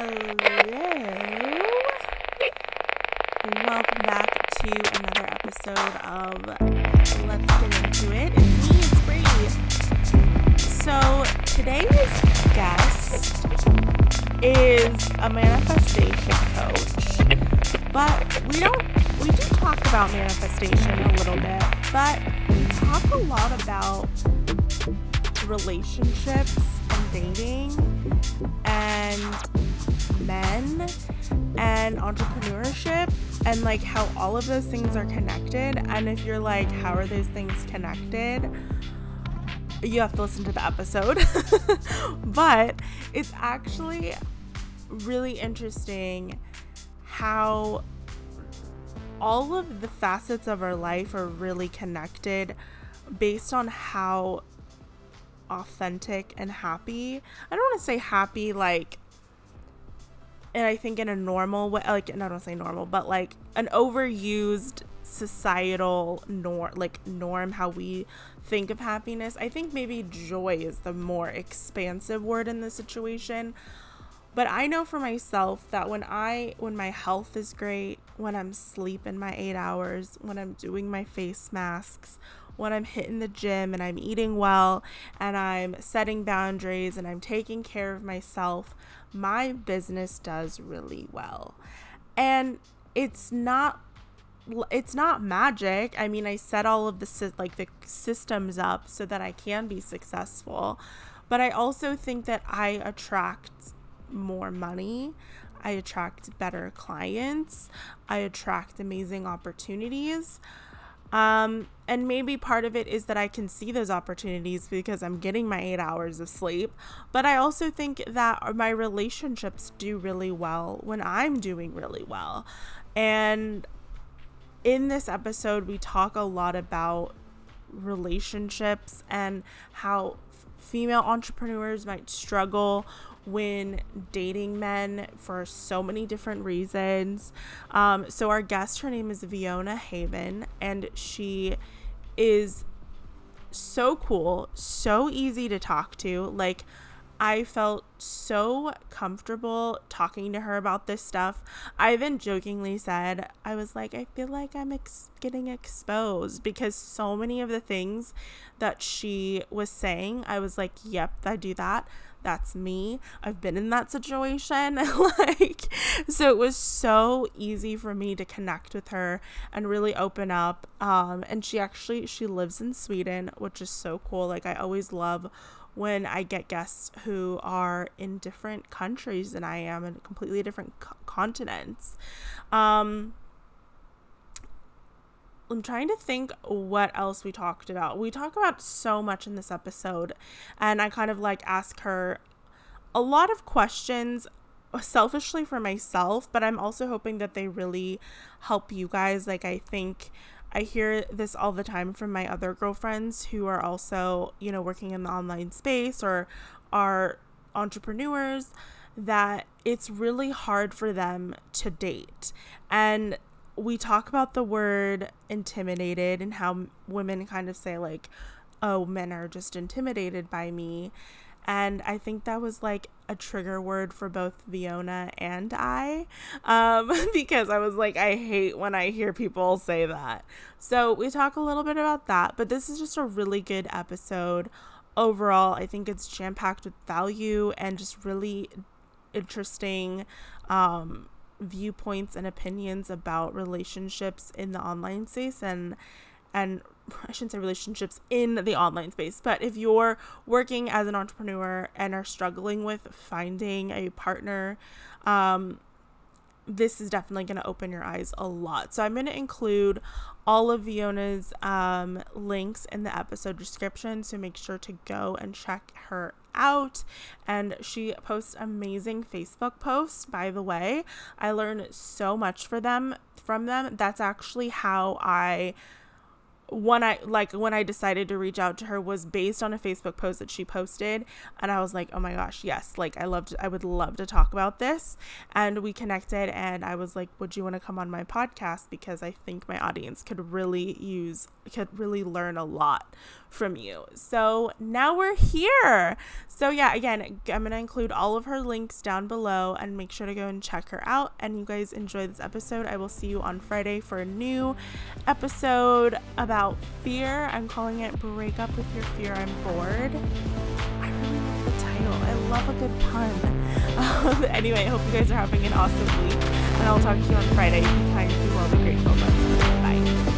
Hello. Welcome back to another episode of Let's Get Into It. It's me, it's Bree. So today's guest is a manifestation coach. But we don't we do talk about manifestation a little bit, but we talk a lot about relationships and dating and men and entrepreneurship and like how all of those things are connected. And if you're like, how are those things connected? You have to listen to the episode. but it's actually really interesting how all of the facets of our life are really connected based on how authentic and happy. I don't want to say happy like and I think in a normal way like I don't say normal, but like an overused societal norm like norm how we think of happiness. I think maybe joy is the more expansive word in this situation. But I know for myself that when I when my health is great, when I'm sleeping my 8 hours, when I'm doing my face masks, when I'm hitting the gym and I'm eating well and I'm setting boundaries and I'm taking care of myself, my business does really well. And it's not it's not magic. I mean, I set all of the like the systems up so that I can be successful. But I also think that I attract more money. I attract better clients. I attract amazing opportunities. Um, and maybe part of it is that I can see those opportunities because I'm getting my eight hours of sleep. But I also think that my relationships do really well when I'm doing really well. And in this episode, we talk a lot about relationships and how female entrepreneurs might struggle when dating men for so many different reasons. Um, so, our guest, her name is Viona Haven, and she is so cool, so easy to talk to. Like, I felt so comfortable talking to her about this stuff. I even jokingly said, I was like, I feel like I'm ex- getting exposed because so many of the things that she was saying, I was like, yep, I do that that's me. I've been in that situation. like, so it was so easy for me to connect with her and really open up. Um, and she actually she lives in Sweden, which is so cool. Like, I always love when I get guests who are in different countries than I am and completely different co- continents. Um, I'm trying to think what else we talked about. We talk about so much in this episode, and I kind of like ask her a lot of questions selfishly for myself, but I'm also hoping that they really help you guys. Like, I think I hear this all the time from my other girlfriends who are also, you know, working in the online space or are entrepreneurs that it's really hard for them to date. And we talk about the word intimidated and how women kind of say, like, oh, men are just intimidated by me. And I think that was like a trigger word for both Viona and I um, because I was like, I hate when I hear people say that. So we talk a little bit about that, but this is just a really good episode. Overall, I think it's jam packed with value and just really interesting um, viewpoints and opinions about relationships in the online space and and I shouldn't say relationships in the online space, but if you're working as an entrepreneur and are struggling with finding a partner, um, this is definitely going to open your eyes a lot. So I'm going to include all of Viona's um, links in the episode description. So make sure to go and check her out. And she posts amazing Facebook posts, by the way. I learn so much for them from them. That's actually how I when I like when I decided to reach out to her was based on a Facebook post that she posted and I was like, "Oh my gosh, yes. Like I loved I would love to talk about this." And we connected and I was like, "Would you want to come on my podcast because I think my audience could really use could really learn a lot from you." So, now we're here. So, yeah, again, I'm going to include all of her links down below and make sure to go and check her out and you guys enjoy this episode. I will see you on Friday for a new episode about about fear. I'm calling it Break Up with Your Fear. I'm bored. I really love the title. I love a good pun. Um, anyway, I hope you guys are having an awesome week. And I'll talk to you on Friday. Be kind, be well, be grateful. Bye.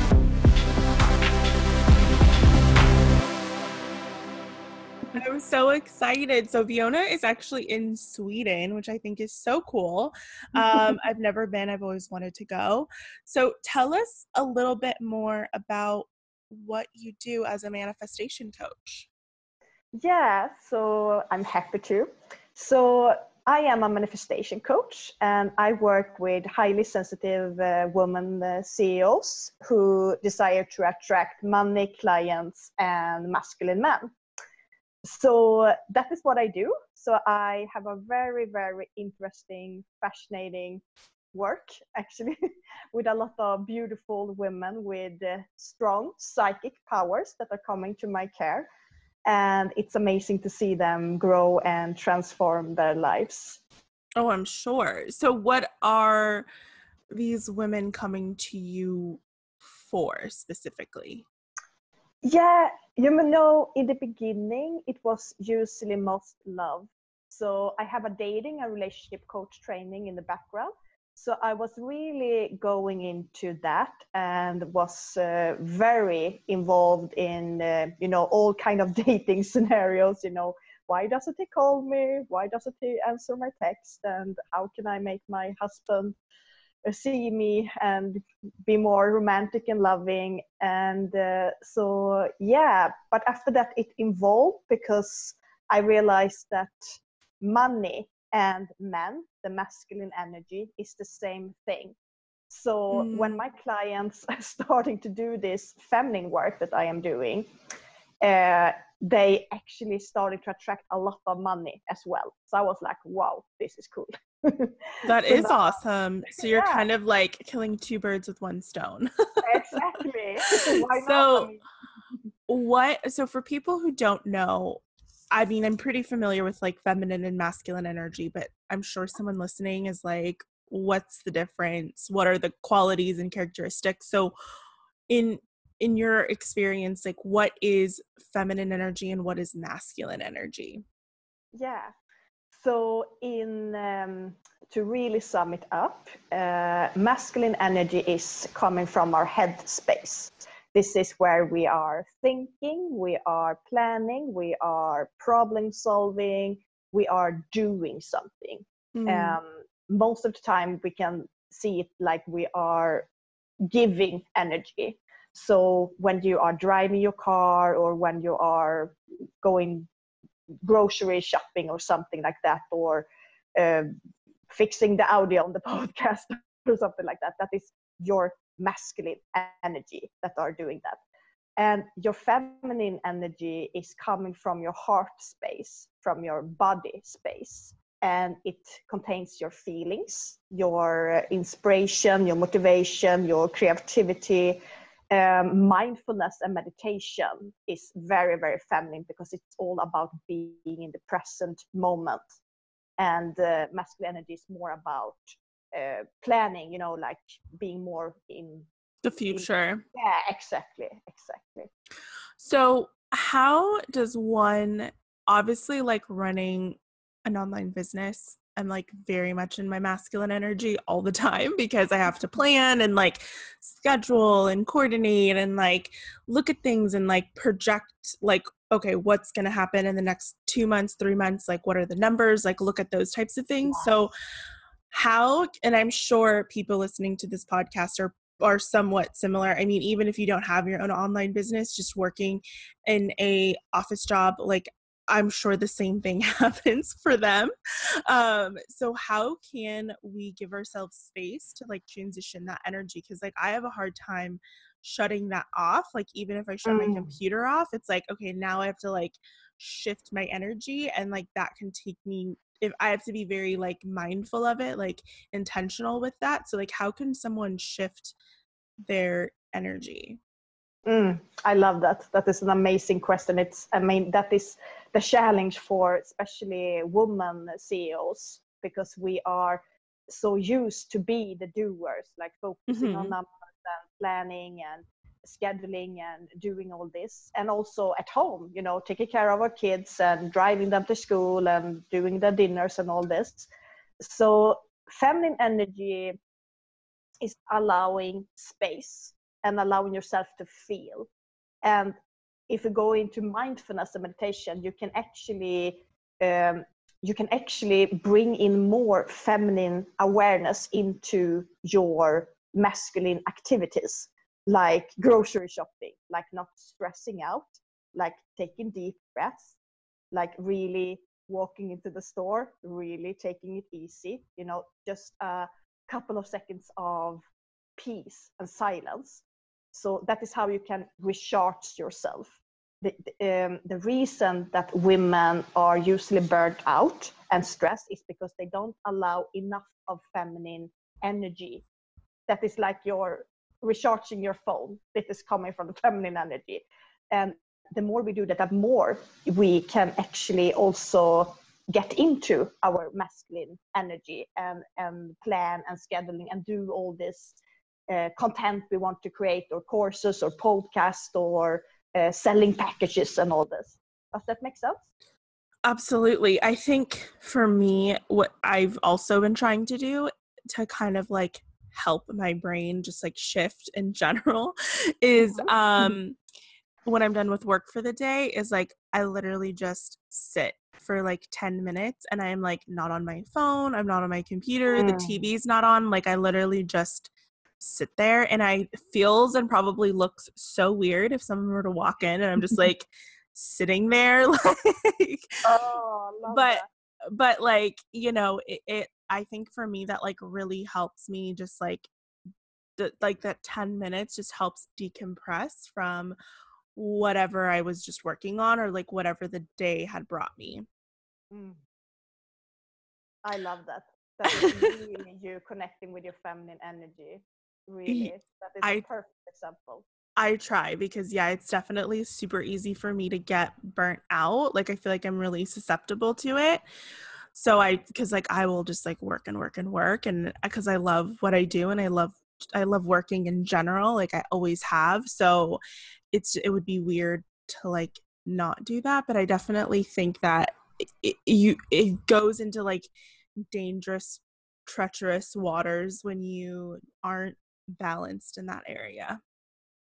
I'm so excited. So Fiona is actually in Sweden, which I think is so cool. Um, I've never been. I've always wanted to go. So tell us a little bit more about what you do as a manifestation coach. Yeah, so I'm happy to. So I am a manifestation coach and I work with highly sensitive uh, women uh, CEOs who desire to attract money, clients, and masculine men. So that is what I do. So I have a very, very interesting, fascinating work actually with a lot of beautiful women with uh, strong psychic powers that are coming to my care. And it's amazing to see them grow and transform their lives. Oh i'm sure. So what are these women coming to you for specifically? Yeah you know in the beginning it was usually most love. So i have a dating and relationship coach training in the background so i was really going into that and was uh, very involved in uh, you know all kind of dating scenarios you know. Why doesn't he call me? Why doesn't he answer my text? And how can i make my husband uh, see me and be more romantic and loving? And uh, so yeah but after that it evolved because i realized that money and men, the masculine energy, is the same thing. So mm. when my clients are starting to do this feminine work that I am doing, uh, they actually started to attract a lot of money as well. So I was like, wow, this is cool. that so is now, awesome. So you're yeah. kind of like killing two birds with one stone. exactly. so what so for people who don't know I mean, I'm pretty familiar with like feminine and masculine energy, but I'm sure someone listening is like, what's the difference? What are the qualities and characteristics? So, in in your experience, like, what is feminine energy and what is masculine energy? Yeah. So, in um, to really sum it up, uh, masculine energy is coming from our head space. This is where we are thinking, we are planning, we are problem solving, we are doing something. Mm. Um, most of the time, we can see it like we are giving energy. So when you are driving your car or when you are going grocery shopping or something like that, or uh, fixing the audio on the podcast or something like that, that is your masculine energy that are doing that. And your feminine energy is coming from your heart space from your body space and it contains your feelings your inspiration your motivation your creativity. Um, mindfulness and meditation is very very feminine because it's all about being in the present moment. And uh, masculine energy is more about uh, planning you know like being more in the future. In, yeah exactly exactly. So how does one obviously like running an online business I'm like very much in my masculine energy all the time because I have to plan and like schedule and coordinate and like look at things and like project like okay what's going to happen in the next 2 months 3 months like what are the numbers like look at those types of things. So how and i'm sure people listening to this podcast are are somewhat similar. I mean even if you don't have your own online business just working in a office job like i'm sure the same thing happens for them. Um so how can we give ourselves space to like transition that energy? Because like i have a hard time shutting that off. Like even if i shut Mm. my computer off it's like okay now i have to like shift my energy and like that can take me if i have to be very like mindful of it like intentional with that so like how can someone shift their energy Mm, I love that. That is an amazing question. It's, I mean, that is the challenge for especially women CEOs because we are so used to be the doers, like focusing on Mhm. numbers and planning and scheduling and doing all this. And also at home, you know, taking care of our kids and driving them to school and doing their dinners and all this. So feminine energy is allowing space and allowing yourself to feel. And if you go into mindfulness and meditation, you can actually um, you can actually bring in more feminine awareness into your masculine activities, like grocery shopping, like not stressing out, like taking deep breaths, like really walking into the store, really taking it easy, you know, just a couple of seconds of peace and silence. So that is how you can recharge yourself. The, the, um, the reason that women are usually burnt out and stressed is because they don't allow enough of feminine energy. That is like your recharging your phone. This is coming from the feminine energy. And the more we do that, the more we can actually also get into our masculine energy and, and plan and scheduling and do all this uh, content we want to create or courses or podcasts or uh, selling packages and all this. Does that make sense? Absolutely. I think for me, what I've also been trying to do to kind of like help my brain just like shift in general is Mhm. um when I'm done with work for the day is like I literally just sit for like 10 minutes and I'm like not on my phone, I'm not on my computer, the Mm. TV's not on, like I literally just sit there and I feels and probably looks so weird if someone were to walk in and I'm just like sitting there like Oh, But- that. but like you know it, it i think for me that like really helps me just like the like that 10 minutes just helps decompress from whatever i was just working on or like whatever the day had brought me Mm. I love that. That is really you connecting with your feminine energy. Really, that is a I- perfect example. i try because yeah it's definitely super easy for me to get burnt out like i feel like i'm really susceptible to it so i because like i will just like work and work and work and uh, because i love what i do and i love i love working in general like i always have so it's it would be weird to like not do that but i definitely think that it, you it goes into like dangerous treacherous waters when you aren't balanced in that area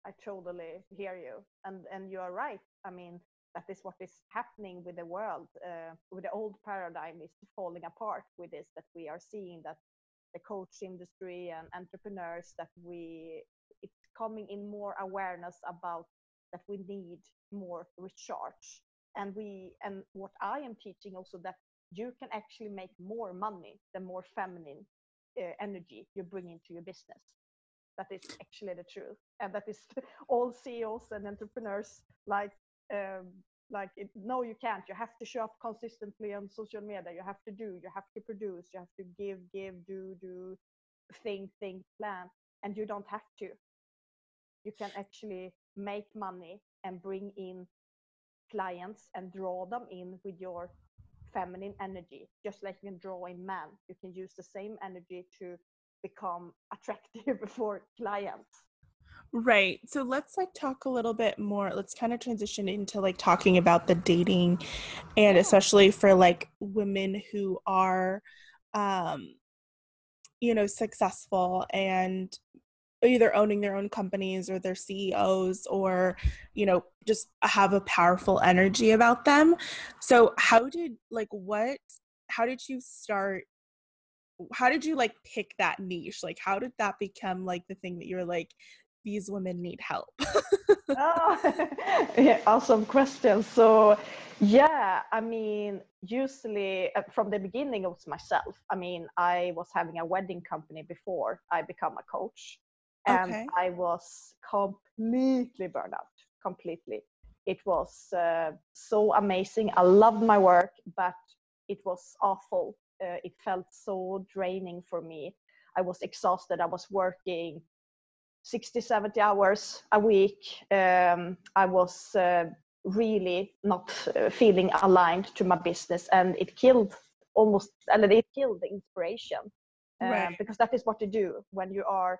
I totally hear you, and and you are right. I mean, that is what is happening with the world. Uh, with the old paradigm is falling apart. With this, that we are seeing that the coach industry and entrepreneurs that we it's coming in more awareness about that we need more recharge, and we and what I am teaching also that you can actually make more money the more feminine uh, energy you bring into your business that is actually the truth and that is all ceos and entrepreneurs like um, like it, no you can't. You have to show up consistently on social media. You have to do you have to produce you have to give give do do think think plan and you don't have to. You can actually make money and bring in clients and draw them in with your feminine energy just like you can draw in man you can use the same energy to become attractive for clients Right. So let's like talk a little bit more. Let's kind of transition into like talking about the dating and Yeah. especially for like women who are um you know successful and either owning their own companies or their CEOs or you know just have a powerful energy about them. So how did like what how did you start how did you like pick that niche? Like how did that become like the thing that you're like these women need help? oh, yeah, awesome question. So, yeah, I mean, usually uh, from the beginning, it was myself. I mean, I was having a wedding company before I become a coach. and Okay. I was completely burned out. Completely. It was uh, so amazing. I loved my work, but it was awful. Uh, it felt so draining for me. I was exhausted. I was working 60, 70 hours a week. Um, I was uh, really not uh, feeling aligned to my business, and it killed almost, and it killed the inspiration. Uh, Right. Because that is what you do when you are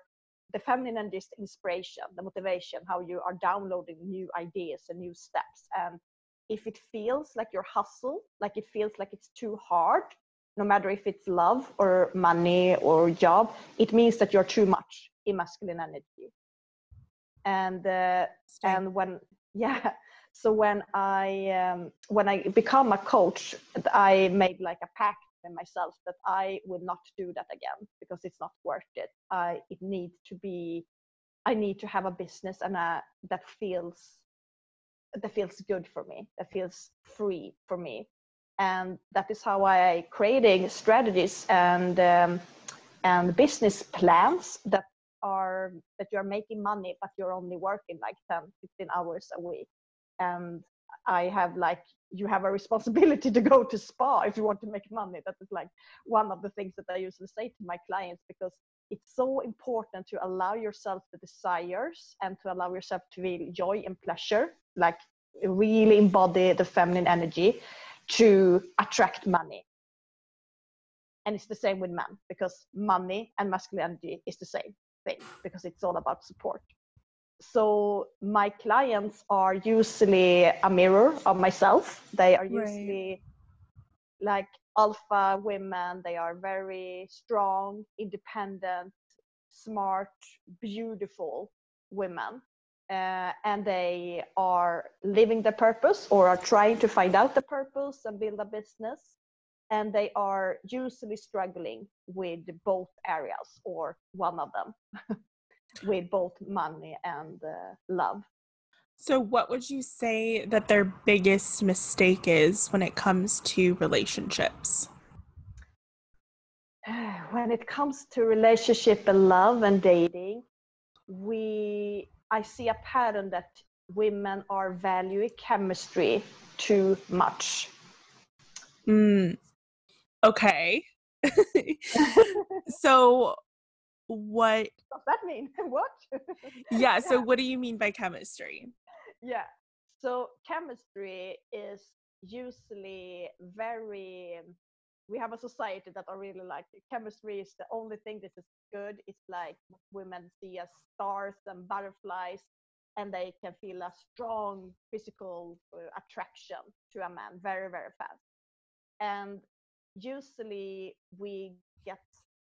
the feminine and this inspiration, the motivation, how you are downloading new ideas and new steps. And if it feels like your hustle, like it feels like it's too hard, no matter if it's love or money or job, it means that you're too much in masculine energy. And uh, and when yeah, so when I um, when I become a coach, I made like a pact with myself that I will not do that again because it's not worth it. I it needs to be, I need to have a business and uh, that feels that feels good for me, that feels free for me, and that is how I creating strategies and um, and business plans that are that you're making money but you're only working like 10 15 hours a week. And i have like you have a responsibility to go to spa if you want to make money. That is like one of the things that i usually say to my clients because it's so important to allow yourself the desires and to allow yourself to feel joy and pleasure like really embody the feminine energy to attract money. And it's the same with men because money and masculinity is the same thing because it's all about support. So my clients are usually a mirror of myself. They are Right. usually like alpha women. They are very strong independent smart beautiful women uh, and they are living the purpose or are trying to find out the purpose and build a business and they are usually struggling with both areas or one of them with both money and uh, love So, what would you say that their biggest mistake is when it comes to relationships? when it comes to relationship and love and dating we i see a pattern that women are valuing chemistry too much Mm, okay. so, what? does that mean what Yeah. So, what do you mean by chemistry? yeah so chemistry is usually very we have a society that are really like chemistry is the only thing that is good. It's like women see as stars and butterflies and they can feel a strong physical uh, attraction to a man very very fast. And usually we get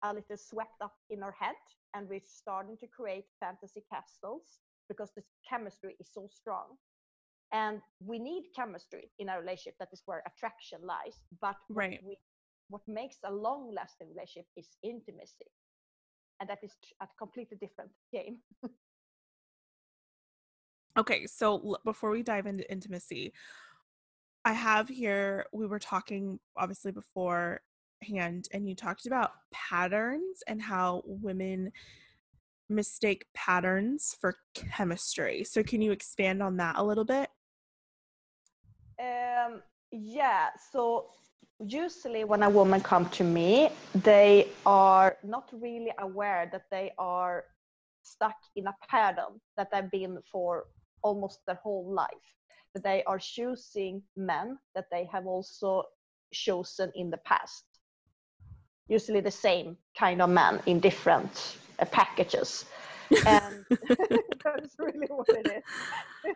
a little swept up in our head and we're starting to create fantasy castles because the chemistry is so strong. And we need chemistry in our relationship. That is where attraction lies. But Right. we, what makes a long lasting relationship is intimacy and that is a completely different game Okay. So, l- before we dive into intimacy, I have here, we were talking obviously beforehand, and you talked about patterns and how women mistake patterns for chemistry. So, can you expand on that a little bit? Um, yeah, so usually when a woman comes to me, they are not really aware that they are stuck in a pattern that they've been for almost their whole life. That they are choosing men that they have also chosen in the past. Usually the same kind of man in different uh, packages. And that's really what it is.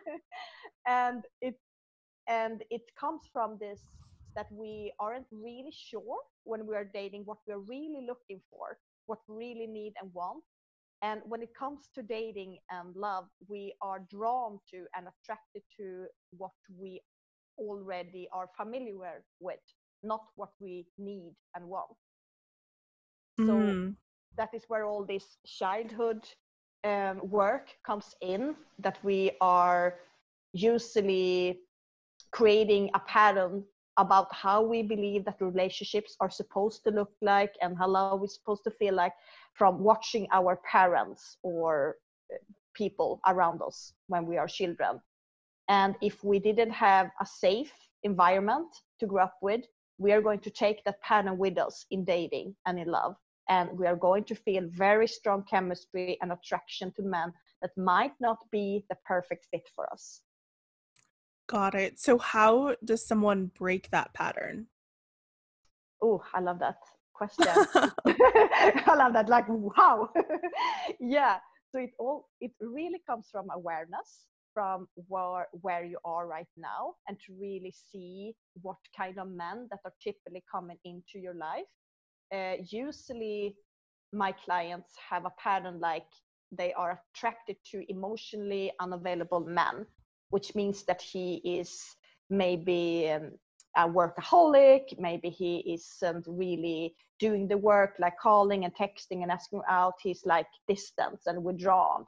and it and it comes from this that we aren't really sure when we are dating what we're really looking for what we really need and want. And when it comes to dating and love we are drawn to and attracted to what we already are familiar with not what we need and want. So Mm, that is where all this childhood um, work comes in that we are usually creating a pattern about how we believe that relationships are supposed to look like and how we're supposed to feel like from watching our parents or uh, people around us when we are children. And if we didn't have a safe environment to grow up with, we are going to take that pattern with us in dating and in love. And we are going to feel very strong chemistry and attraction to men that might not be the perfect fit for us. Got it. So, how does someone break that pattern? Oh, I love that question. I love that. Like, wow. yeah. So it all it really comes from awareness, from where where you are right now, and to really see what kind of men that are typically coming into your life. Uh, usually, my clients have a pattern like they are attracted to emotionally unavailable men which means that he is maybe um, a workaholic, maybe he isn't really doing the work like calling and texting and asking out. He's like distant and withdrawn,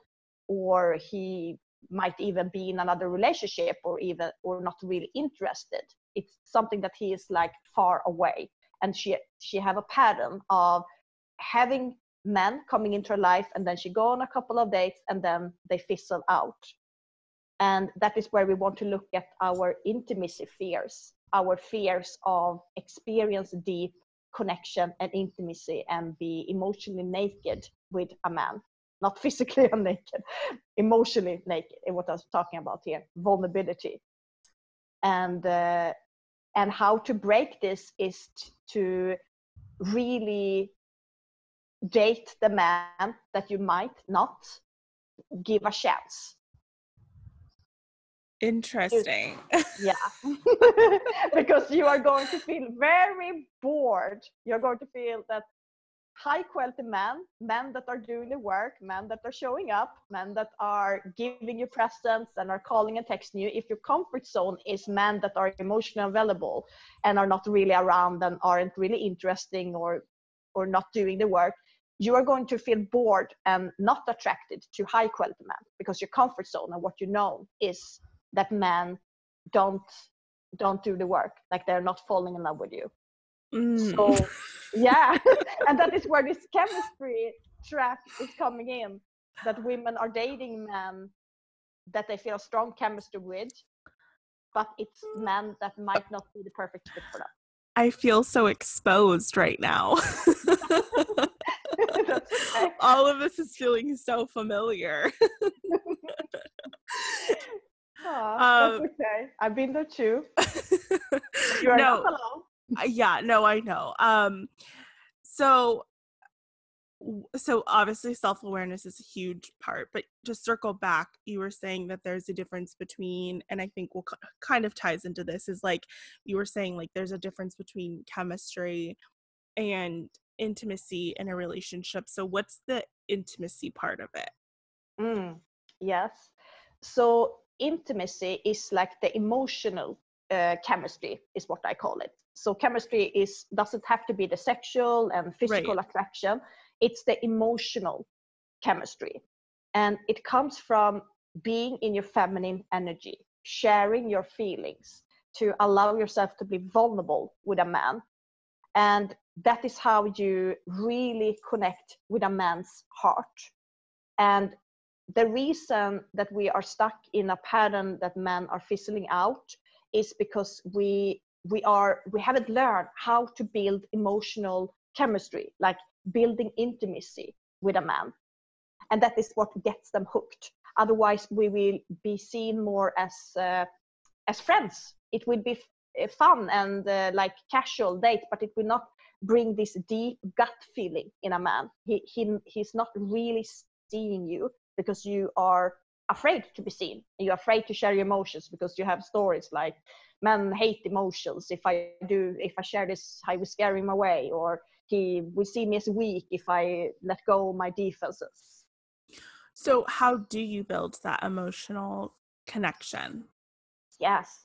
or he might even be in another relationship or even or not really interested. It's something that he is like far away. And she she have a pattern of having men coming into her life and then she go on a couple of dates and then they fizzle out and that is where we want to look at our intimacy fears, our fears of experience deep connection and intimacy and be emotionally naked with a man. Not physically naked, emotionally naked, in what I was talking about here, vulnerability. And uh, and how to break this is t- to really date the man that you might not give a chance Interesting. yeah. because you are going to feel very bored. You're going to feel that high quality men, men that are doing the work, men that are showing up, men that are giving you presents and are calling and texting you. If your comfort zone is men that are emotionally available and are not really around and aren't really interesting or or not doing the work, you are going to feel bored and not attracted to high quality men because your comfort zone and what you know is that men don't don't do the work. Like they're not falling in love with you. Mm. so yeah. And that is where this chemistry trap is coming in that women are dating men that they feel strong chemistry with but it's men that might not be the perfect fit for them. I feel so exposed right now. All of this is feeling so familiar um, okay. I've been there too. you are no, not alone. yeah, no, I know. Um, so, so obviously self-awareness is a huge part, but just circle back, you were saying that there's a difference between, and I think what kind of ties into this is like you were saying, like there's a difference between chemistry and intimacy in a relationship. So, what's the intimacy part of it? Mm, yes. So intimacy is like the emotional uh, chemistry is what i call it. So chemistry is doesn't have to be the sexual and physical right. attraction? It's the emotional chemistry. And it comes from being in your feminine energy sharing your feelings to allow yourself to be vulnerable with a man. And that is how you really connect with a man's heart. And the reason that we are stuck in a pattern that men are fizzling out is because we we are we haven't learned how to build emotional chemistry like building intimacy with a man. And that is what gets them hooked. Otherwise we will be seen more as uh, as friends. It will be f- uh, fun and uh, like casual date but it will not bring this deep gut feeling in a man. He, he he's not really seeing you because you are afraid to be seen. You're afraid to share your emotions because you have stories like men hate emotions. If i do if i share this i will scare him away or he will see me as weak if i let go my defenses. So how do you build that emotional connection? Yes.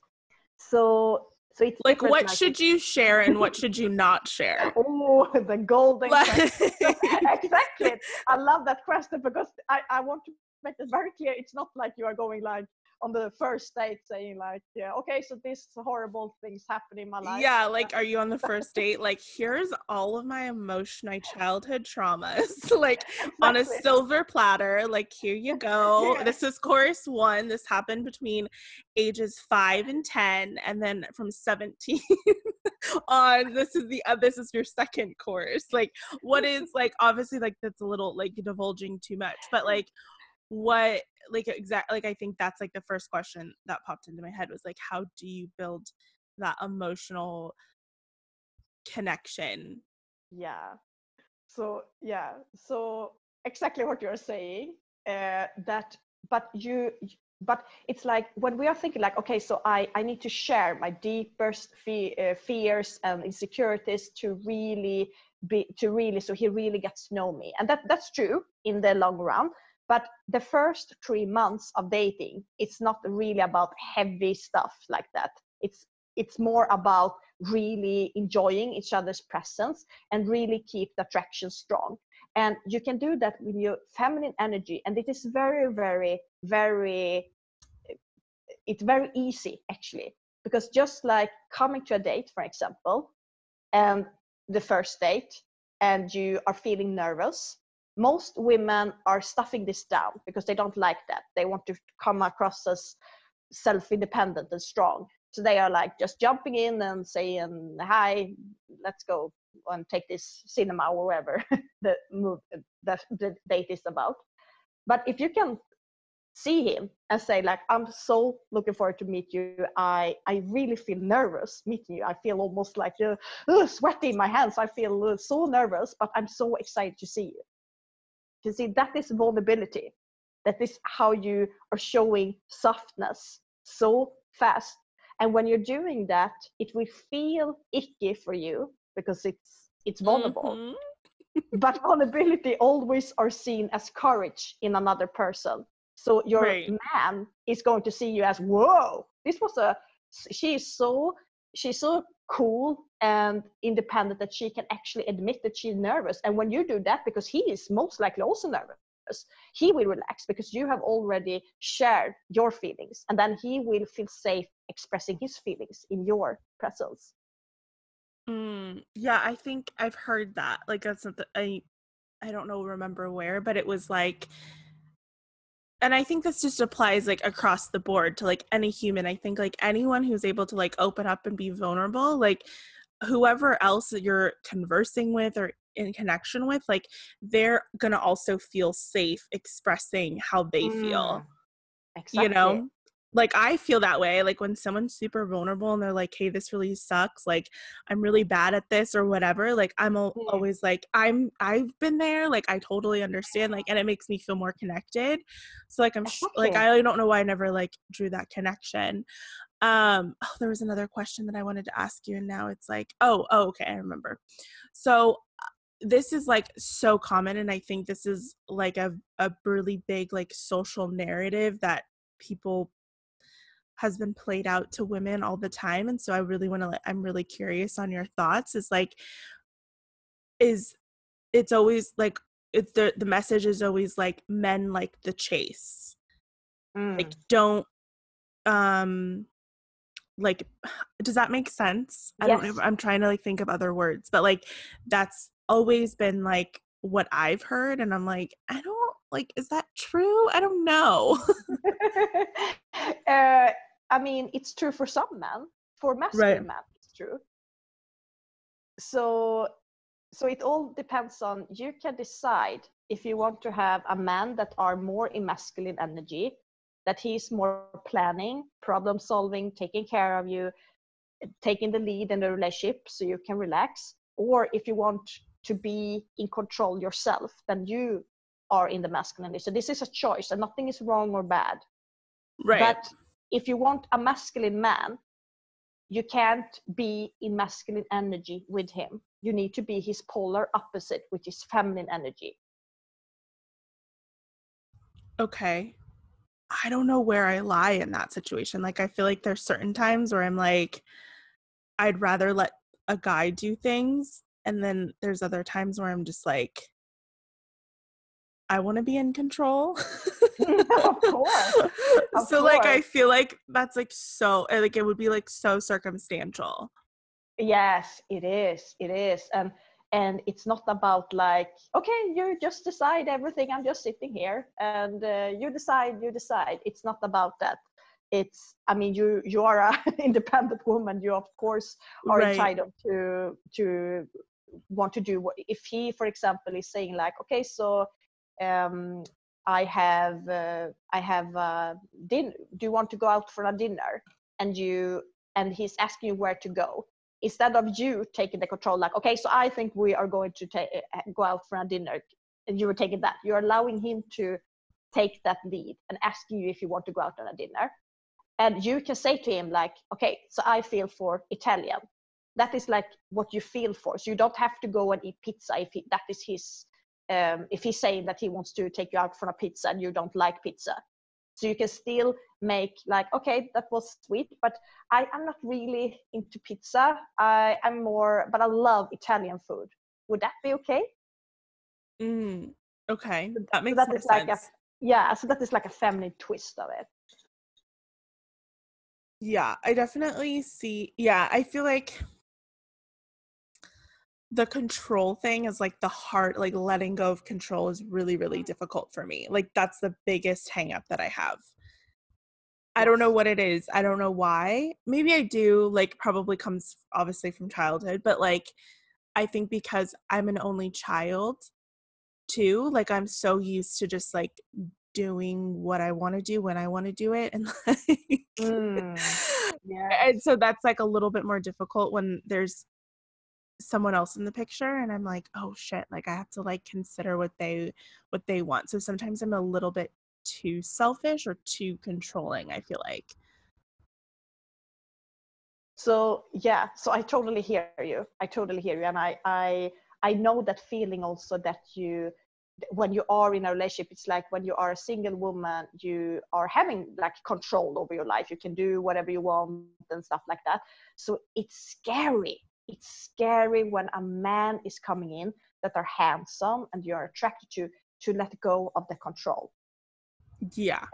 So so it's like what should you share and what should you not share? Oh the golden exactly. I love that question because I, I want to make this very clear. It's not like you are going like on the first date saying like, yeah, okay, so this horrible things happen in my life. Yeah, like are you on the first date? Like here's all of my emotion, my childhood traumas, like exactly. on a silver platter. Like here you go. Yeah. This is course one. This happened between ages five and ten, and then from seventeen on this is the uh, this is your second course. Like what is like obviously like that's a little like divulging too much, but like what like exact like i think that's like the first question that popped into my head was like how do you build that emotional connection? Yeah. So yeah so exactly what you're saying uh, that but you but it's like when we are thinking like okay so i i need to share my deepest fe- uh, fears and insecurities to really be to really so he really gets to know me. And that that's true in the long run but the first three months of dating it's not really about heavy stuff like that. It's it's more about really enjoying each other's presence and really keep the attraction strong. And you can do that with your feminine energy and it is very very very it's very easy actually. Because just like coming to a date for example and the first date and you are feeling nervous most women are stuffing this down because they don't like that. They want to come across as self-independent and strong. So they are like just jumping in and saying hi let's go and take this cinema or wherever the that the date is about. But if you can see him and say like i'm so looking forward to meet you. I i really feel nervous meeting you. I feel almost like uh, uh, sweaty in my hands. I feel uh, so nervous but i'm so excited to see you you see, that is vulnerability. That is how you are showing softness so fast. And when you're doing that, it will feel icky for you because it's it's vulnerable. Mm-hmm. but vulnerability always are seen as courage in another person. So your right. man is going to see you as, whoa, this was a she is so she's so cool and independent that she can actually admit that she's nervous. And when you do that, because he is most likely also nervous, he will relax because you have already shared your feelings and then he will feel safe expressing his feelings in your presence. Mm, yeah, I think I've heard that. Like that's the, I I don't know remember where, but it was like and i think this just applies like across the board to like any human. I think like anyone who's able to like open up and be vulnerable like whoever else that you're conversing with or in connection with like they're gonna also feel safe expressing how they mm, feel. Exactly. you know like I feel that way. Like when someone's super vulnerable and they're like, "Hey, this really sucks. Like I'm really bad at this or whatever." Like I'm always like, "I'm I've been there. Like I totally understand." Like and it makes me feel more connected. So like I'm sh- like I don't know why I never like drew that connection. Um, oh, there was another question that I wanted to ask you, and now it's like, oh, oh, okay, I remember. So uh, this is like so common and i think this is like a, a really big like social narrative that people has been played out to women all the time and so i really want to i'm really curious on your thoughts is like is it's always like it's the the message is always like men like the chase. Mm. like don't um like does that make sense? I don't know i'm trying to like think of other words but like that's always been like what i've heard and i'm like i don't like is that true? I don't know. Uh, I mean, it's true for some men. For masculine right. men, it's true. So, so it all depends on you can decide if you want to have a man that are more in masculine energy, that he's more planning, problem solving, taking care of you, taking the lead in the relationship so you can relax. Or if you want to be in control yourself, then you are in the masculine energy. So this is a choice, and nothing is wrong or bad. Right. But if you want a masculine man, you can't be in masculine energy with him. You need to be his polar opposite, which is feminine energy. Okay. I don't know where I lie in that situation. Like, I feel like there's certain times where I'm like, I'd rather let a guy do things. And then there's other times where I'm just like, I want to be in control. of course. Of so like I feel like that's like so uh, like it would be like so circumstantial. Yes, it is. It is. And and it's not about like, okay, you just decide everything. I'm just sitting here, and uh, you decide. You decide. It's not about that. It's. I mean, you you are an independent woman. You of course are Right. entitled to to want to do what. If he, for example, is saying like, okay, so. Um, I have uh, I have uh, Do you want to go out for a dinner? And you and he's asking you where to go. Instead of you taking the control like okay so i think we are going to ta- uh, go out for a dinner and you were taking that you're allowing him to take that lead and asking you if you want to go out on a dinner. And you can say to him like okay so i feel for italian. That is like what you feel for. So you don't have to go and eat pizza if he, that is his um, if he's saying that he wants to take you out for a pizza and you don't like pizza. So you can still make like okay that was sweet but I, i'm not really into pizza. I i'm more but i love italian food. Would that be okay? Mm, okay, that makes that more is like a- sense. yeah so that is like a feminine twist of it. Yeah, I definitely see. Yeah, I feel like the control thing is like the heart like letting go of control is really, really difficult for me. Like that's the biggest hang up that I have. I don't know what it is. I don't know why. Maybe I do, like, probably comes obviously from childhood, but like, I think because I'm an only child too, like, I'm so used to just like doing what I want to do when I want to do it. And like, Mm, and so that's like a little bit more difficult when there's someone else in the picture and i'm like oh shit like i have to like consider what they what they want. So sometimes i'm a little bit too selfish or too controlling i feel like. So yeah so i totally hear you i totally hear you and i i i know that feeling also that you when you are in a relationship it's like when you are a single woman you are having like control over your life you can do whatever you want and stuff like that. So it's scary it's scary when a man is coming in that are handsome and you're attracted to to let go of the control. Yeah.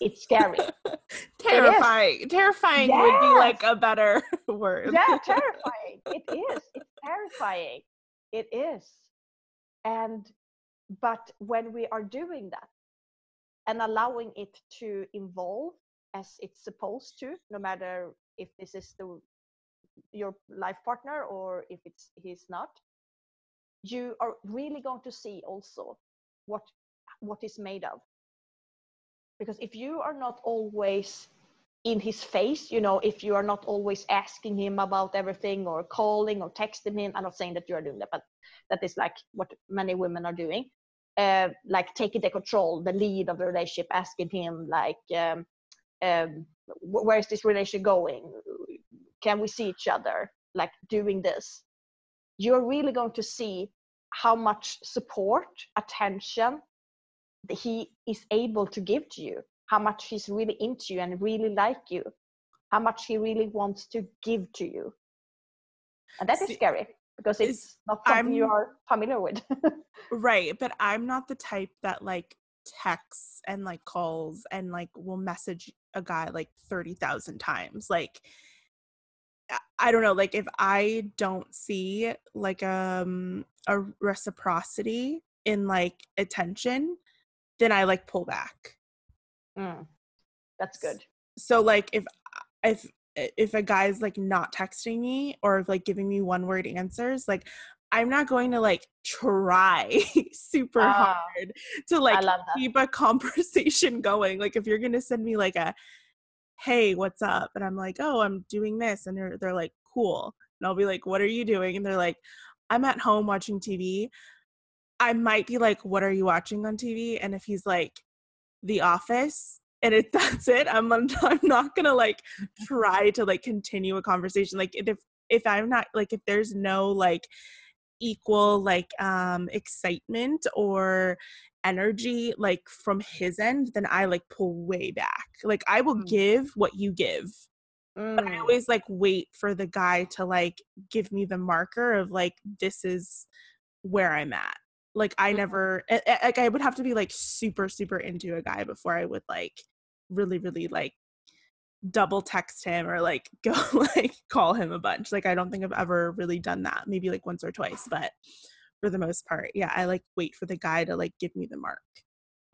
It's scary. Terrifying. Terrifying would be like a better word. Yeah terrifying. It is. It's terrifying. It is. And but when we are doing that and allowing it to evolve as it's supposed to no matter if this is the your life partner or if it's he's not you are really going to see also what what is made of. Because if you are not always in his face you know if you are not always asking him about everything or calling or texting him i'm not saying that you are doing that but that is like what many women are doing uh, like taking the control the lead of the relationship asking him like um, um, where is this relationship going can we see each other like doing this? You're really going to see how much support attention he is able to give to you how much he's really into you and really like you how much he really wants to give to you. And that is See, scary because it's is- not something you I'm- are familiar with. Right but i'm not the type that like texts and like calls and like will message a guy like 30,000 times. Like I- don't know like if I don't see like um a reciprocity in like attention then I like pull back. Mm, that's good. so like if if if a guy's like not texting me or like giving me one word answers like i'm not going to like try super Ah, hard to like i love that. keep a conversation going. Like if you're going to send me like a hey what's up? And i'm like oh i'm doing this. And they're, they're like cool. And i'll be like what are you doing? And they're like i'm at home watching tv i might be like what are you watching on tv and if he's like the office and if that's it i'm i'm not gonna like try to like continue a conversation. Like if if i'm not like if there's no like equal like um excitement or energy like from his end then i like pull way back like i will Mm. give what you give but i Mm, always like wait for the guy to like give me the marker of like this is where i'm at Like I Mhm. never like I would have to be like super super into a guy before I would like really really like double text him or like go like call him a bunch. Like I don't think I've ever really done that. Maybe like once or twice, but for the most part, yeah, I like wait for the guy to like give me the mark.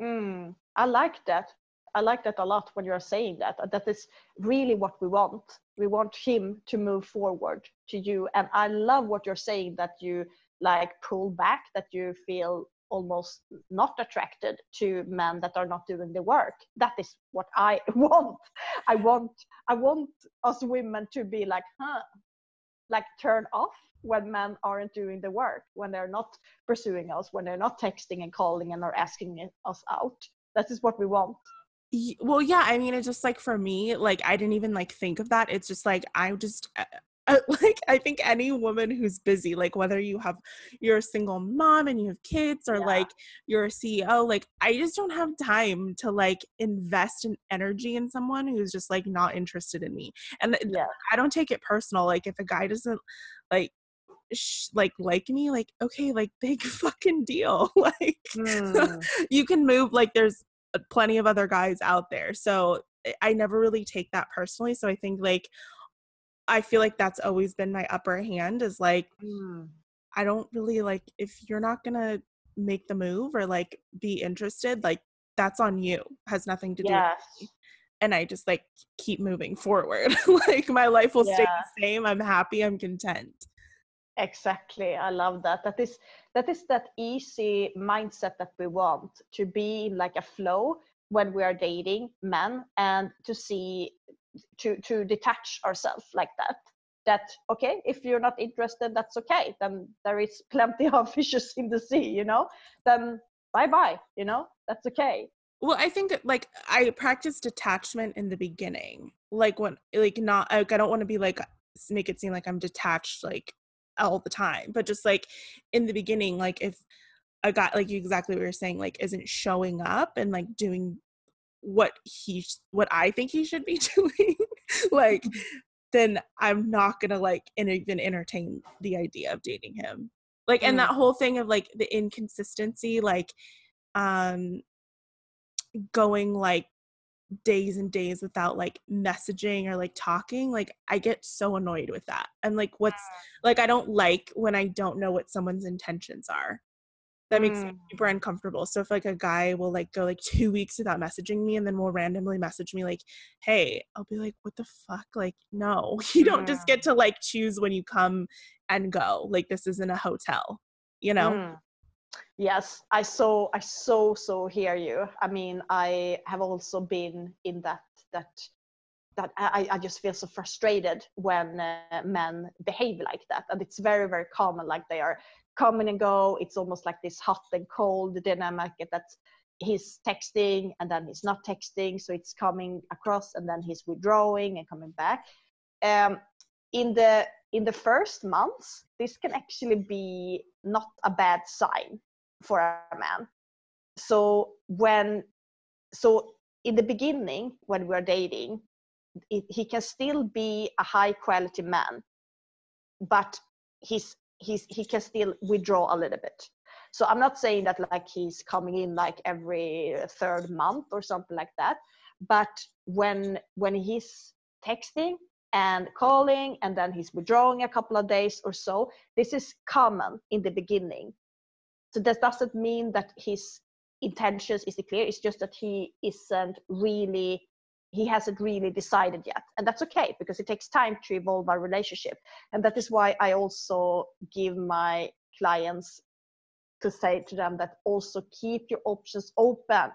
Mm, I like that. I like that a lot when you're saying that. That is really what we want. We want him to move forward to you. And I love what you're saying that you like pull back, that you feel almost not attracted to men that are not doing the work. That is what I want. I want I want us women to be like, huh, like turn off when men aren't doing the work, when they're not pursuing us, when they're not texting and calling and are asking us out. That is what we want. Well, yeah, I mean, it's just like for me, like I didn't even like think of that. It's just like I just uh, uh, like I think any woman who's busy, like whether you have you're a single mom and you have kids, or Yeah. like you're a CEO, like I just don't have time to like invest in energy in someone who's just like not interested in me. And Yeah. I don't take it personal. Like if a guy doesn't like sh- like like me, like okay, like big fucking deal. like Mm, you can move like there's plenty of other guys out there so i never really take that personally so i think like i feel like that's always been my upper hand is like mm. i don't really like if you're not gonna make the move or like be interested like that's on you has nothing to do with me. and i just like keep moving forward like my life will stay the same i'm happy i'm content Exactly. I love that. That is that is that easy mindset that we want to be in like a flow when we are dating men and to see to to detach ourselves like that. That okay, if you're not interested, that's okay. Then there is plenty of fishes in the sea, you know. Then bye bye, you know. That's okay. Well, I think that, like I practiced detachment in the beginning, like when like not like I don't want to be like make it seem like I'm detached like all the time, but just like in the beginning, like if a guy like you exactly what you're saying, like isn't showing up and like doing what he sh- what I think he should be doing, like then I'm not gonna like en- even entertain the idea of dating him. Like and Mm. that whole thing of like the inconsistency, like um going like days and days without like messaging or like talking like i get so annoyed with that and like what's like i don't like when i don't know what someone's intentions are that makes me Mm. super uncomfortable so if like a guy will like go like two weeks without messaging me and then will randomly message me like hey i'll be like what the fuck like no you don't just get to like choose when you come and go like this isn't a hotel you know Mm. Yes, I so I so so hear you. I mean, I have also been in that that that I, I just feel so frustrated when uh, men behave like that, and it's very very common. Like they are coming and go. It's almost like this hot and cold dynamic that he's texting and then he's not texting, so it's coming across and then he's withdrawing and coming back. Um, in the in the first months, this can actually be not a bad sign for a man. So when so in the beginning when we're dating, it, he can still be a high quality man, but he's he's he can still withdraw a little bit. So I'm not saying that like he's coming in like every third month or something like that, but when when he's texting and calling and then he's withdrawing a couple of days or so, this is common in the beginning. So that doesn't mean that his intentions is clear. It's just that he isn't really he hasn't really decided yet. And that's okay because it takes time to evolve our relationship. And that is why i also give my clients to say to them that also keep your options open.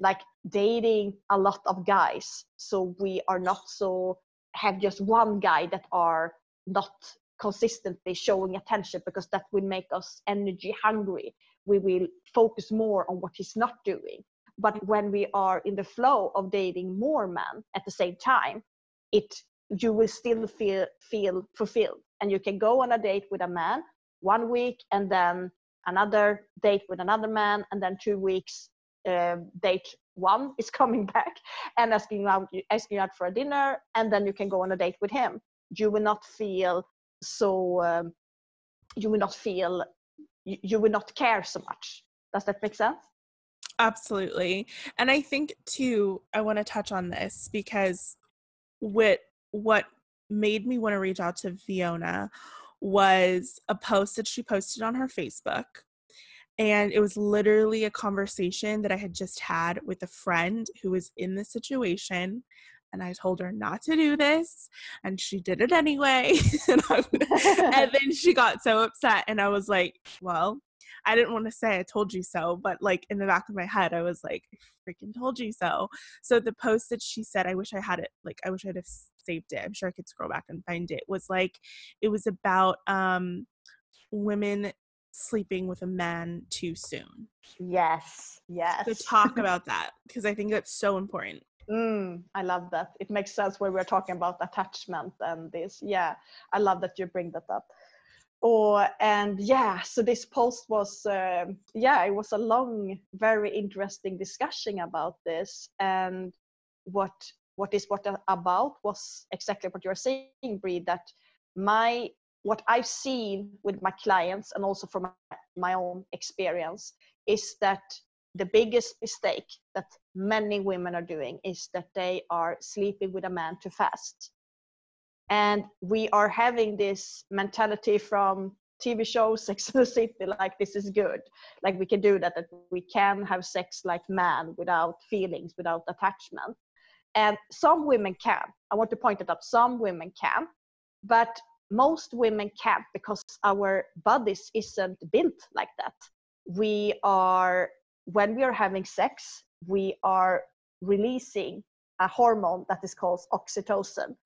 Like dating a lot of guys. So we are not so have just one guy that are not consistently showing attention because that will make us energy hungry. We will focus more on what he's not doing but when we are in the flow of dating more men at the same time it you will still feel feel fulfilled. And you can go on a date with a man one week and then another date with another man and then two weeks uh, date one is coming back and asking out asking out for a dinner and then you can go on a date with him. You will not feel so um, you will not feel you, you would not care so much. Does that make sense Absolutely. And I think too, I want to touch on this because what what made me want to reach out to Fiona was a post that she posted on her Facebook. And it was literally a conversation that I had just had with a friend who was in this situation. And I told her not to do this. And she did it anyway. and, and then she got so upset. And I was like, well, I didn't want to say I told you so, but like in the back of my head, I was like, I freaking told you so. So the post that she said, I wish I had it, like, I wish I'd have saved it. I'm sure I could scroll back and find it. Was like, it was about um, women sleeping with a man too soon. Yes, yes. To talk about that because I think that's so important. Mm, I love that. It makes sense when we're talking about attachment and this. Yeah, I love that you bring that up or and yeah so this post was uh, yeah it was a long very interesting discussion about this. And what what is what about was exactly what you're saying Bree that my what I've seen with my clients and also from my own experience is that the biggest mistake that many women are doing is that they are sleeping with a man too fast and we are having this mentality from tv shows sex and the city like this is good. Like we can do that that we can have sex like man without feelings without attachment. And some women can. I want to point it out some women can. But most women can't because our bodies isn't built like that. We are when we are having sex we are releasing a hormone that is called oxytocin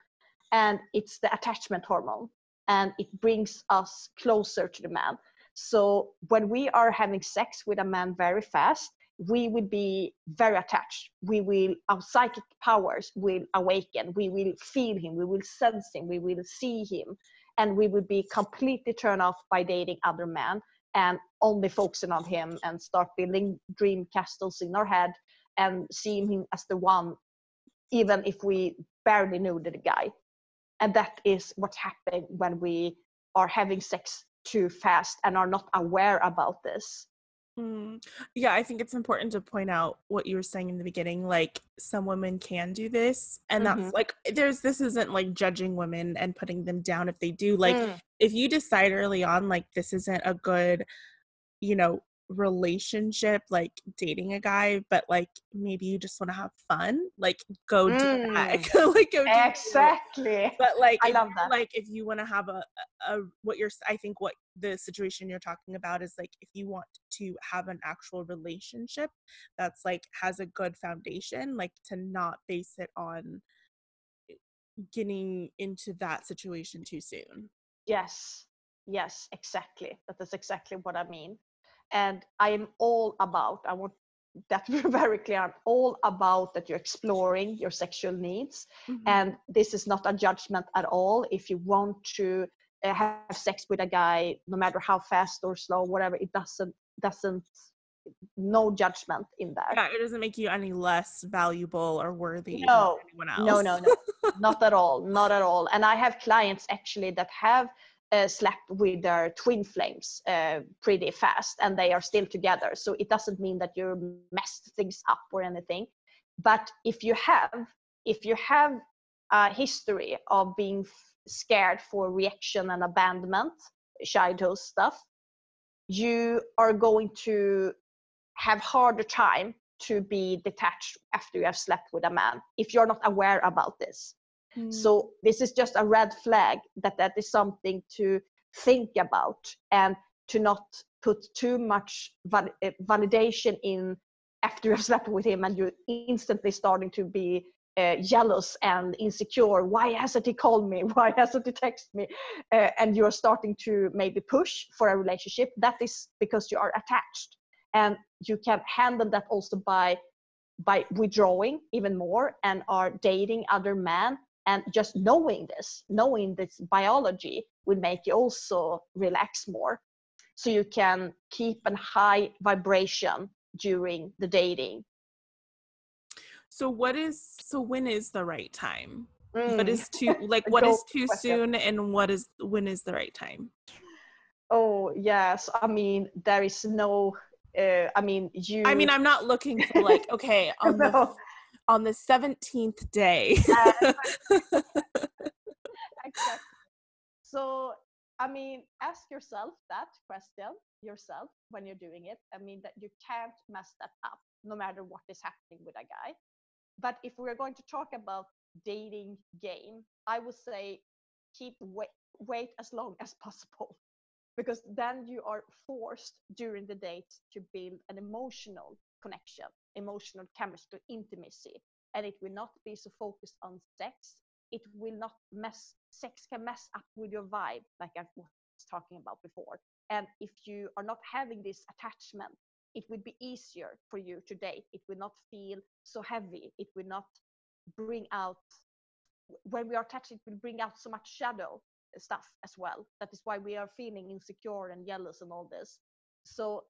and it's the attachment hormone and it brings us closer to the man. So when we are having sex with a man very fast we will be very attached. We will our psychic powers will awaken. We will feel him. We will sense him. We will see him. And we will be completely turned off by dating other men and only focusing on him and start building dream castles in our head and seeing him as the one even if we barely knew the guy and that is what's happening when we are having sex too fast and are not aware about this mm. yeah i think it's important to point out what you were saying in the beginning like some women can do this and mm-hmm. that's like there's this isn't like judging women and putting them down if they do like mm. if you decide early on like this isn't a good you know relationship like dating a guy but like maybe you just want to have fun like go mm. do that like go exactly. But like i love that. like if you want to have a, a what you're i think what the situation you're talking about is like if you want to have an actual relationship that's like has a good foundation like to not base it on getting into that situation too soon. Yes. Yes exactly. That is exactly what i mean and i am all about i want that to be very clear i'm all about that you're exploring your sexual needs. Mm-hmm. and this is not a judgment at all. If you want to uh, have sex with a guy no matter how fast or slow whatever it doesn't doesn't no judgment in that. yeah it doesn't make you any less valuable or worthy no. no no no. not at all. Not at all. And i have clients actually that have uh, slept with their twin flames uh, pretty fast and they are still together. So it doesn't mean that you messed things up or anything. But if you have if you have a history of being f- scared for reaction and abandonment childhood stuff you are going to have harder time to be detached after you have slept with a man if you're not aware about this Mm. So this is just a red flag that that is something to think about and to not put too much val- eh, validation in after you've slept with him and you're instantly starting to be uh, jealous and insecure. Why hasn't he called me? Why hasn't he texted me? Uh, and you're starting to maybe push for a relationship. That is because you are attached, and you can handle that also by by withdrawing even more and are dating other men and just knowing this knowing this biology will make you also relax more so you can keep a high vibration during the dating so what is so when is the right time mm. what is too like what is too question. soon and what is when is the right time Oh yes, I mean there is no. Uh, I mean you. I mean, I'm not looking for like okay on the No. On the seventeenth day. exactly. So, I mean, ask yourself that question yourself when you're doing it. I mean, that you can't mess that up no matter what is happening with a guy. But if we're going to talk about dating game, I would say keep wait, wait as long as possible because then you are forced during the date to build an emotional connection, emotional chemistry, intimacy, and it will not be so focused on sex. It will not mess sex can mess up with your vibe like i was talking about before. And if you are not having this attachment it would be easier for you to date. It will not feel so heavy. It will not bring out when we are attached it will bring out so much shadow stuff as well. That is why we are feeling insecure and jealous and all this. So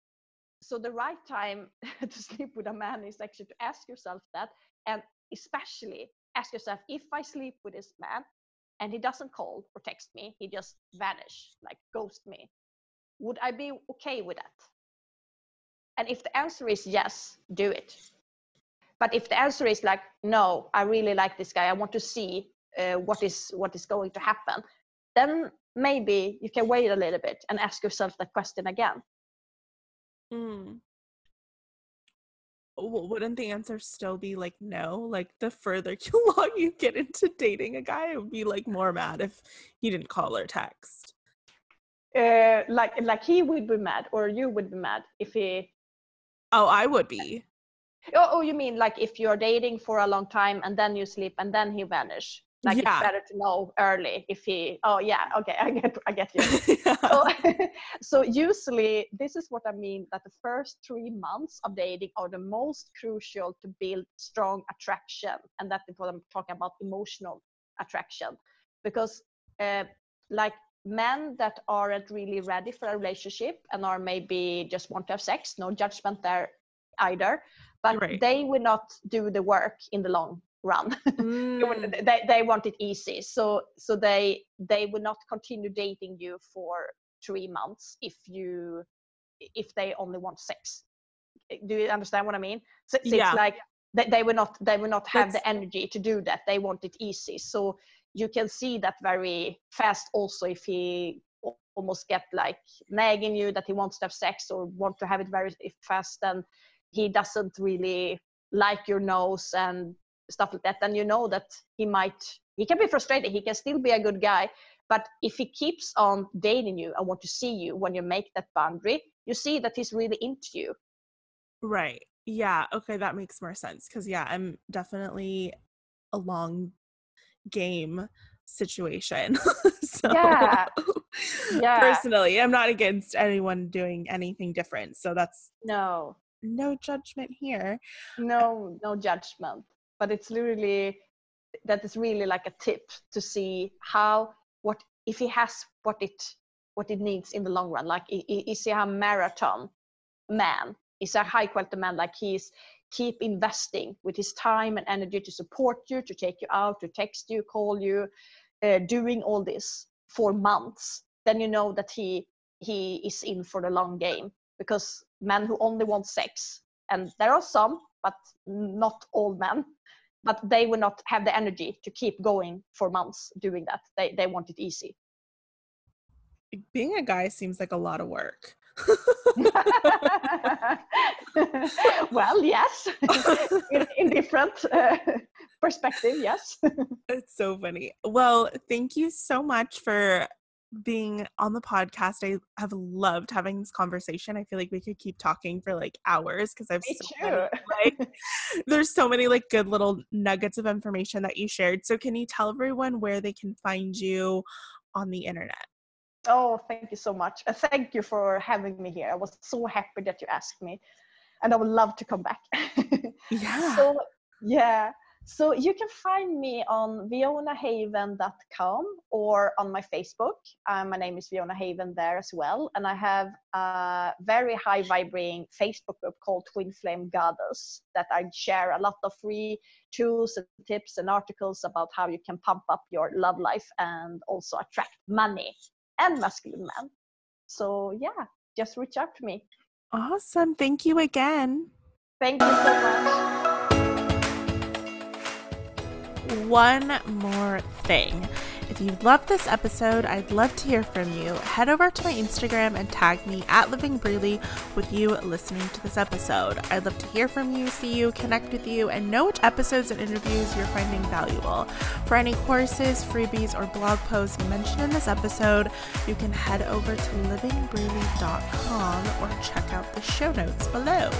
so the right time to sleep with a man is actually to ask yourself that and especially ask yourself if I sleep with this man and he doesn't call or text me, he just vanish, like ghost me, would I be okay with that? And if the answer is yes, do it. But if the answer is like no, I really like this guy, I want to see uh, what is what is going to happen, then maybe you can wait a little bit and ask yourself that question again. Mm. Well, wouldn't the answer still be like no? Like the further along you get into dating a guy, I would be like more mad if he didn't call or text. Uh, like like he would be mad or you would be mad if he Oh, I would be. Oh, oh, you mean like if you're dating for a long time and then you sleep and then he vanish? Like Yeah. it's better to know early if he. Oh yeah, okay, I get, I get you. Yeah. so, so usually this is what I mean that the first three months of dating are the most crucial to build strong attraction, and that is what I'm talking about emotional attraction, because uh, like men that aren't really ready for a relationship and are maybe just want to have sex, no judgment there either, but Right. they will not do the work in the long run. Mm. they, they want it easy so so they they will not continue dating you for three months if you if they only want sex do you understand what i mean so, so Yeah. it's like they, they will not they will not have That's- the energy to do that they want it easy so you can see that very fast also if he almost get like nagging you that he wants to have sex or want to have it very fast and he doesn't really like your no's and stuff like that then you know that he might he can be frustrated he can still be a good guy but if he keeps on dating you and want to see you when you make that boundary you see that he's really into you Right. Yeah. Okay. That makes more sense. Cause yeah, I'm definitely a long game situation. so Yeah. Yeah. personally, I'm not against anyone doing anything different. So that's no no judgment here. no no judgment but it's really that is really like a tip to see how what if he has what it what it needs in the long run. Like is he a marathon man? Is a high quality man? Like he's keep investing with his time and energy to support you to take you out to text you call you uh, doing all this for months. Then you know that he he is in for the long game. Because men who only want sex and there are some but not all men but they will not have the energy to keep going for months doing that they, they want it easy Being a guy seems like a lot of work. well yes in, in different uh, perspective yes It's so funny. Well, thank you so much for being on the podcast. I have loved having this conversation. I feel like we could keep talking for like hours because I've so many, like there's so many like good little nuggets of information that you shared. So can you tell everyone where they can find you on the internet? Oh, thank you so much. Uh, thank you for having me here. I was so happy that you asked me, and I would love to come back. Yeah. So, yeah. So you can find me on fionahaven.com or on my Facebook. Uh, my name is Fiona Haven there as well. And I have a very high vibrating Facebook group called Twin Flame Goddess that I share a lot of free tools and tips and articles about how you can pump up your love life and also attract money and masculine men. So yeah, just reach out to me. Awesome. Thank you again. Thank you so much. One more thing. If you loved this episode, I'd love to hear from you. Head over to my Instagram and tag me at Living Breely with you listening to this episode. I'd love to hear from you, see you, connect with you, and know which episodes and interviews you're finding valuable. For any courses, freebies, or blog posts mentioned in this episode, you can head over to livingbreely.com or check out the show notes below.